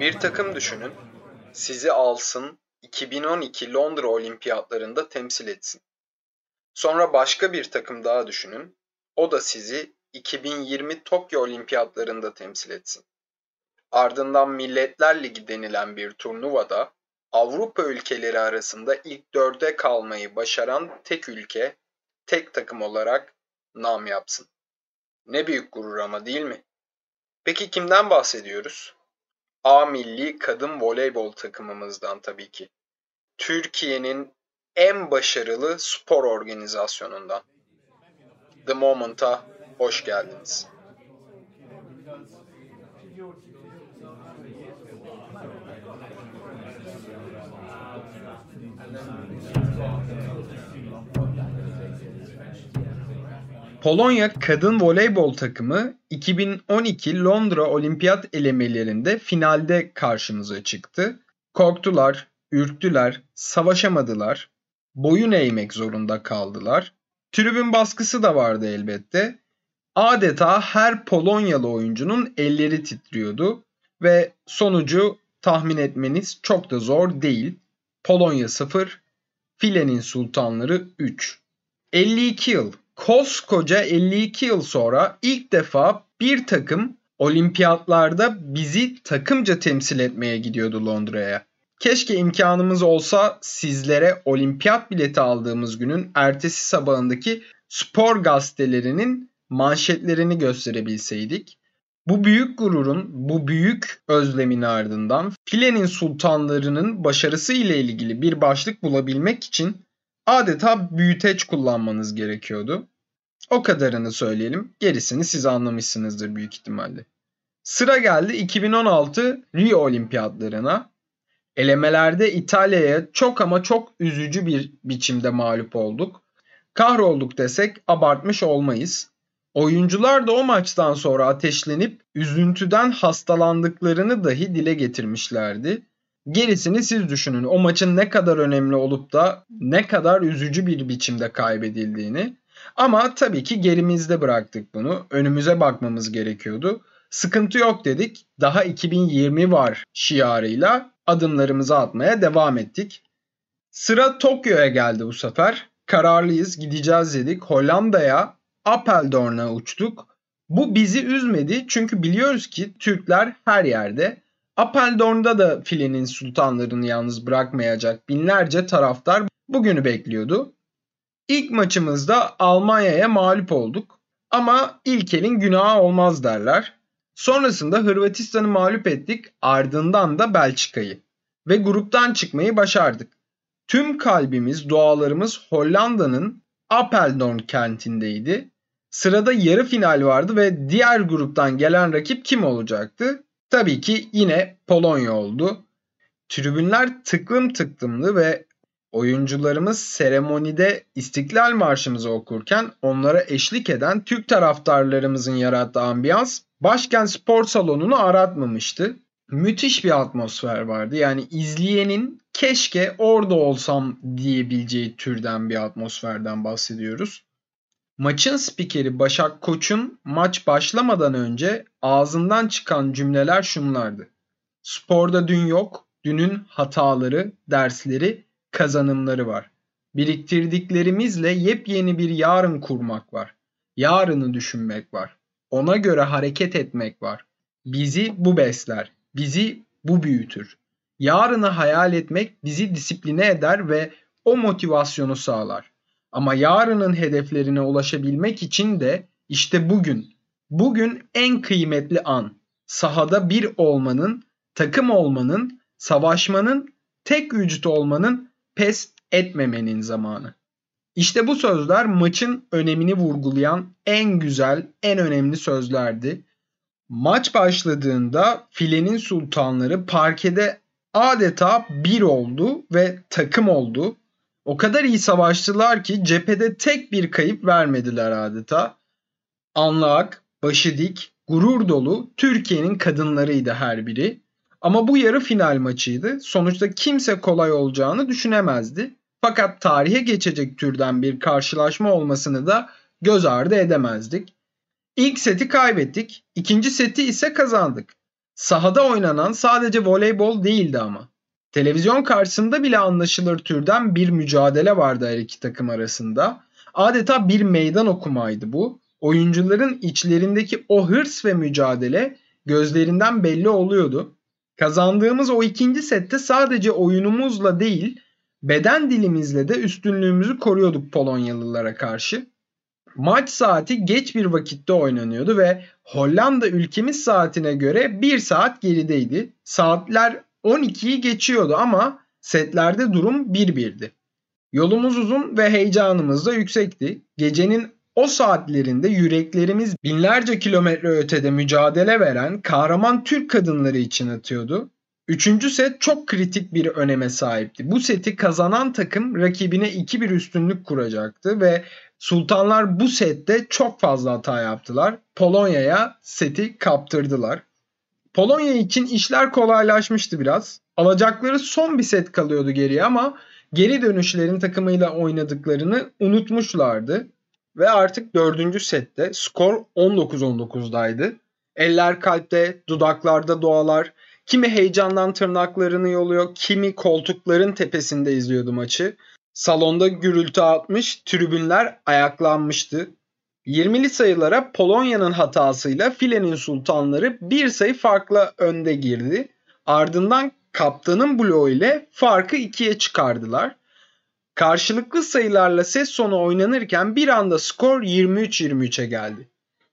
Bir takım düşünün, sizi alsın, 2012 Londra Olimpiyatlarında temsil etsin. Sonra başka bir takım daha düşünün, o da sizi 2020 Tokyo Olimpiyatlarında temsil etsin. Ardından Milletler Ligi denilen bir turnuvada Avrupa ülkeleri arasında ilk dörde kalmayı başaran tek ülke, tek takım olarak nam yapsın. Ne büyük gurur ama değil mi? Peki kimden bahsediyoruz? A milli kadın voleybol takımımızdan tabii ki. Türkiye'nin en başarılı spor organizasyonundan. The Moment'a hoş geldiniz. Polonya kadın voleybol takımı 2012 Londra Olimpiyat elemelerinde finalde karşımıza çıktı. Korktular, ürktüler, savaşamadılar, boyun eğmek zorunda kaldılar. Tribün baskısı da vardı elbette. Adeta her Polonyalı oyuncunun elleri titriyordu ve sonucu tahmin etmeniz çok da zor değil. Polonya 0, Filenin Sultanları 3. 52 yıl koskoca 52 yıl sonra ilk defa bir takım olimpiyatlarda bizi takımca temsil etmeye gidiyordu Londra'ya. Keşke imkanımız olsa sizlere olimpiyat bileti aldığımız günün ertesi sabahındaki spor gazetelerinin manşetlerini gösterebilseydik. Bu büyük gururun, bu büyük özlemin ardından filenin sultanlarının başarısı ile ilgili bir başlık bulabilmek için adeta büyüteç kullanmanız gerekiyordu. O kadarını söyleyelim. Gerisini siz anlamışsınızdır büyük ihtimalle. Sıra geldi 2016 Rio Olimpiyatlarına. Elemelerde İtalya'ya çok ama çok üzücü bir biçimde mağlup olduk. Kahrolduk desek abartmış olmayız. Oyuncular da o maçtan sonra ateşlenip üzüntüden hastalandıklarını dahi dile getirmişlerdi. Gerisini siz düşünün. O maçın ne kadar önemli olup da ne kadar üzücü bir biçimde kaybedildiğini. Ama tabii ki gerimizde bıraktık bunu. Önümüze bakmamız gerekiyordu. Sıkıntı yok dedik. Daha 2020 var şiarıyla adımlarımızı atmaya devam ettik. Sıra Tokyo'ya geldi bu sefer. Kararlıyız, gideceğiz dedik. Hollanda'ya, Apeldoorn'a uçtuk. Bu bizi üzmedi çünkü biliyoruz ki Türkler her yerde. Apeldoorn'da da filenin sultanlarını yalnız bırakmayacak binlerce taraftar bugünü bekliyordu. İlk maçımızda Almanya'ya mağlup olduk. Ama ilk elin günahı olmaz derler. Sonrasında Hırvatistan'ı mağlup ettik. Ardından da Belçika'yı. Ve gruptan çıkmayı başardık. Tüm kalbimiz, dualarımız Hollanda'nın Apeldoorn kentindeydi. Sırada yarı final vardı ve diğer gruptan gelen rakip kim olacaktı? Tabii ki yine Polonya oldu. Tribünler tıklım tıklımlı ve oyuncularımız seremonide İstiklal Marşımızı okurken onlara eşlik eden Türk taraftarlarımızın yarattığı ambiyans başkent spor salonunu aratmamıştı. Müthiş bir atmosfer vardı. Yani izleyenin keşke orada olsam diyebileceği türden bir atmosferden bahsediyoruz. Maçın spikeri Başak Koç'un maç başlamadan önce ağzından çıkan cümleler şunlardı. Sporda dün yok, dünün hataları, dersleri kazanımları var. Biriktirdiklerimizle yepyeni bir yarın kurmak var. Yarını düşünmek var. Ona göre hareket etmek var. Bizi bu besler. Bizi bu büyütür. Yarını hayal etmek bizi disipline eder ve o motivasyonu sağlar. Ama yarının hedeflerine ulaşabilmek için de işte bugün, bugün en kıymetli an. Sahada bir olmanın, takım olmanın, savaşmanın, tek vücut olmanın pes etmemenin zamanı. İşte bu sözler maçın önemini vurgulayan en güzel, en önemli sözlerdi. Maç başladığında filenin sultanları parkede adeta bir oldu ve takım oldu. O kadar iyi savaştılar ki cephede tek bir kayıp vermediler adeta. Anlak, başı dik, gurur dolu Türkiye'nin kadınlarıydı her biri. Ama bu yarı final maçıydı. Sonuçta kimse kolay olacağını düşünemezdi. Fakat tarihe geçecek türden bir karşılaşma olmasını da göz ardı edemezdik. İlk seti kaybettik, ikinci seti ise kazandık. Sahada oynanan sadece voleybol değildi ama. Televizyon karşısında bile anlaşılır türden bir mücadele vardı her iki takım arasında. Adeta bir meydan okumaydı bu. Oyuncuların içlerindeki o hırs ve mücadele gözlerinden belli oluyordu. Kazandığımız o ikinci sette sadece oyunumuzla değil, beden dilimizle de üstünlüğümüzü koruyorduk Polonyalılara karşı. Maç saati geç bir vakitte oynanıyordu ve Hollanda ülkemiz saatine göre 1 saat gerideydi. Saatler 12'yi geçiyordu ama setlerde durum 1-1'di. Yolumuz uzun ve heyecanımız da yüksekti. Gecenin o saatlerinde yüreklerimiz binlerce kilometre ötede mücadele veren kahraman Türk kadınları için atıyordu. Üçüncü set çok kritik bir öneme sahipti. Bu seti kazanan takım rakibine 2-1 üstünlük kuracaktı ve Sultanlar bu sette çok fazla hata yaptılar. Polonya'ya seti kaptırdılar. Polonya için işler kolaylaşmıştı biraz. Alacakları son bir set kalıyordu geriye ama geri dönüşlerin takımıyla oynadıklarını unutmuşlardı. Ve artık dördüncü sette skor 19-19'daydı. Eller kalpte, dudaklarda doğalar. Kimi heyecandan tırnaklarını yoluyor, kimi koltukların tepesinde izliyordu maçı. Salonda gürültü atmış, tribünler ayaklanmıştı. 20'li sayılara Polonya'nın hatasıyla filenin sultanları bir sayı farkla önde girdi. Ardından kaptanın bloğu ile farkı ikiye çıkardılar. Karşılıklı sayılarla ses sonu oynanırken bir anda skor 23-23'e geldi.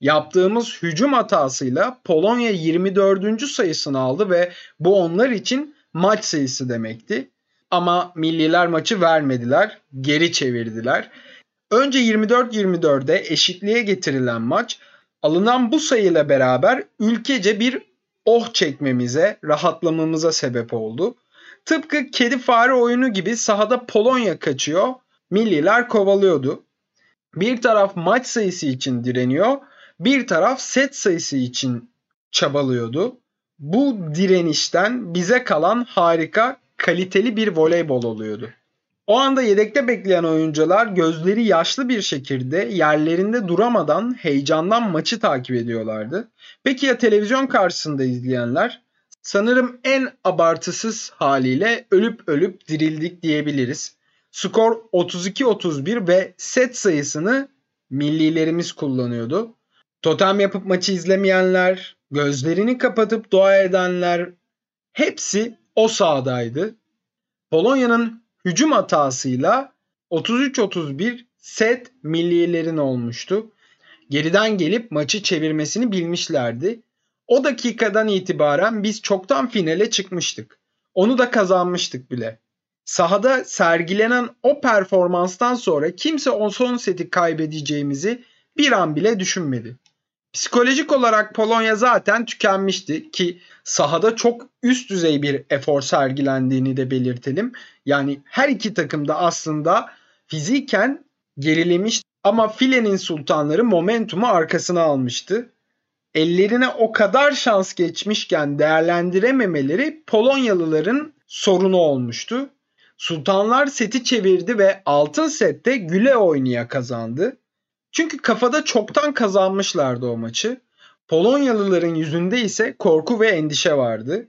Yaptığımız hücum hatasıyla Polonya 24. sayısını aldı ve bu onlar için maç sayısı demekti. Ama milliler maçı vermediler, geri çevirdiler. Önce 24-24'de eşitliğe getirilen maç alınan bu sayıyla beraber ülkece bir oh çekmemize, rahatlamamıza sebep oldu. Tıpkı kedi fare oyunu gibi sahada Polonya kaçıyor, milliler kovalıyordu. Bir taraf maç sayısı için direniyor, bir taraf set sayısı için çabalıyordu. Bu direnişten bize kalan harika, kaliteli bir voleybol oluyordu. O anda yedekte bekleyen oyuncular gözleri yaşlı bir şekilde yerlerinde duramadan heyecandan maçı takip ediyorlardı. Peki ya televizyon karşısında izleyenler? Sanırım en abartısız haliyle ölüp ölüp dirildik diyebiliriz. Skor 32-31 ve set sayısını millilerimiz kullanıyordu. Totem yapıp maçı izlemeyenler, gözlerini kapatıp dua edenler hepsi o sahadaydı. Polonya'nın hücum hatasıyla 33-31 set millilerin olmuştu. Geriden gelip maçı çevirmesini bilmişlerdi. O dakikadan itibaren biz çoktan finale çıkmıştık. Onu da kazanmıştık bile. Sahada sergilenen o performanstan sonra kimse o son seti kaybedeceğimizi bir an bile düşünmedi. Psikolojik olarak Polonya zaten tükenmişti ki sahada çok üst düzey bir efor sergilendiğini de belirtelim. Yani her iki takım da aslında fiziken gerilemiş ama filenin sultanları momentumu arkasına almıştı. Ellerine o kadar şans geçmişken değerlendirememeleri Polonyalıların sorunu olmuştu. Sultanlar seti çevirdi ve altın sette güle oynaya kazandı. Çünkü kafada çoktan kazanmışlardı o maçı. Polonyalıların yüzünde ise korku ve endişe vardı.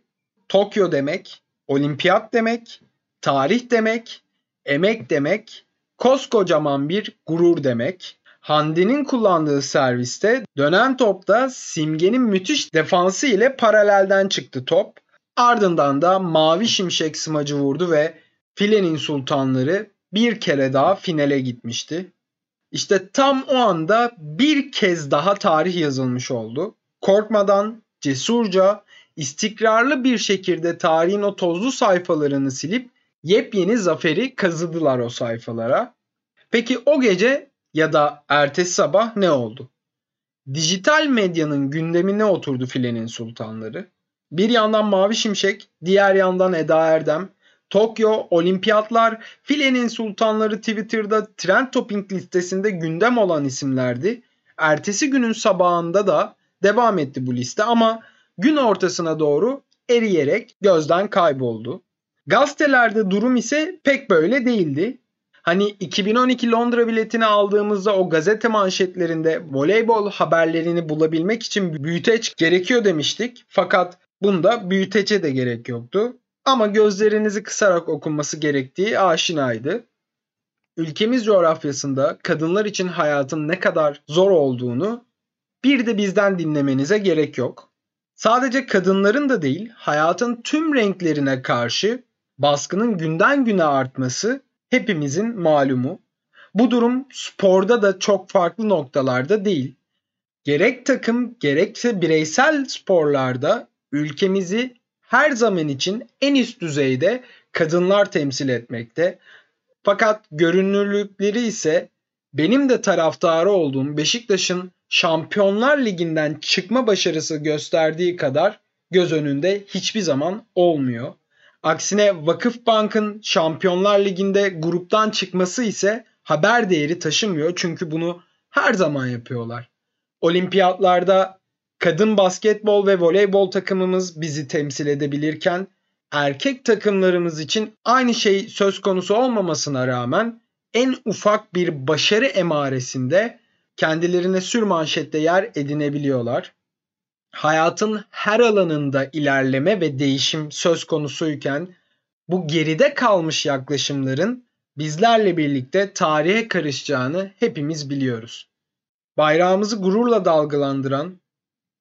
Tokyo demek, olimpiyat demek, tarih demek, emek demek, koskocaman bir gurur demek. Hande'nin kullandığı serviste dönen topta Simge'nin müthiş defansı ile paralelden çıktı top. Ardından da Mavi Şimşek smacı vurdu ve filenin sultanları bir kere daha finale gitmişti. İşte tam o anda bir kez daha tarih yazılmış oldu. Korkmadan, cesurca, istikrarlı bir şekilde tarihin o tozlu sayfalarını silip yepyeni zaferi kazıdılar o sayfalara. Peki o gece ya da ertesi sabah ne oldu? Dijital medyanın gündemine oturdu filenin sultanları. Bir yandan Mavi Şimşek, diğer yandan Eda Erdem, Tokyo, olimpiyatlar, filenin sultanları Twitter'da trend topping listesinde gündem olan isimlerdi. Ertesi günün sabahında da devam etti bu liste ama gün ortasına doğru eriyerek gözden kayboldu. Gazetelerde durum ise pek böyle değildi. Hani 2012 Londra biletini aldığımızda o gazete manşetlerinde voleybol haberlerini bulabilmek için büyüteç gerekiyor demiştik. Fakat bunda büyütece de gerek yoktu. Ama gözlerinizi kısarak okunması gerektiği aşinaydı. Ülkemiz coğrafyasında kadınlar için hayatın ne kadar zor olduğunu bir de bizden dinlemenize gerek yok. Sadece kadınların da değil, hayatın tüm renklerine karşı baskının günden güne artması hepimizin malumu. Bu durum sporda da çok farklı noktalarda değil. Gerek takım gerekse bireysel sporlarda ülkemizi her zaman için en üst düzeyde kadınlar temsil etmekte. Fakat görünürlükleri ise benim de taraftarı olduğum Beşiktaş'ın Şampiyonlar Ligi'nden çıkma başarısı gösterdiği kadar göz önünde hiçbir zaman olmuyor. Aksine Vakıfbank'ın Şampiyonlar Ligi'nde gruptan çıkması ise haber değeri taşımıyor çünkü bunu her zaman yapıyorlar. Olimpiyatlarda kadın basketbol ve voleybol takımımız bizi temsil edebilirken erkek takımlarımız için aynı şey söz konusu olmamasına rağmen en ufak bir başarı emaresinde kendilerine sürmanşette yer edinebiliyorlar. Hayatın her alanında ilerleme ve değişim söz konusuyken bu geride kalmış yaklaşımların bizlerle birlikte tarihe karışacağını hepimiz biliyoruz. Bayrağımızı gururla dalgalandıran,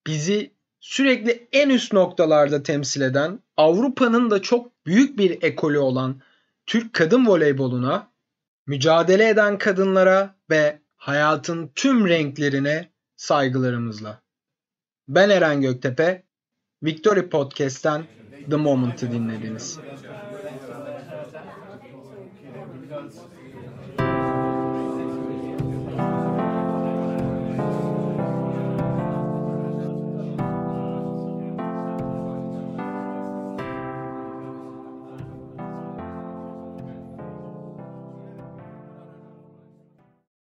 bizi sürekli en üst noktalarda temsil eden, Avrupa'nın da çok büyük bir ekolü olan Türk kadın voleyboluna, mücadele eden kadınlara ve hayatın tüm renklerine saygılarımızla. Ben Eren Göktepe, Victory Podcast'ten The Moment'ı dinlediniz.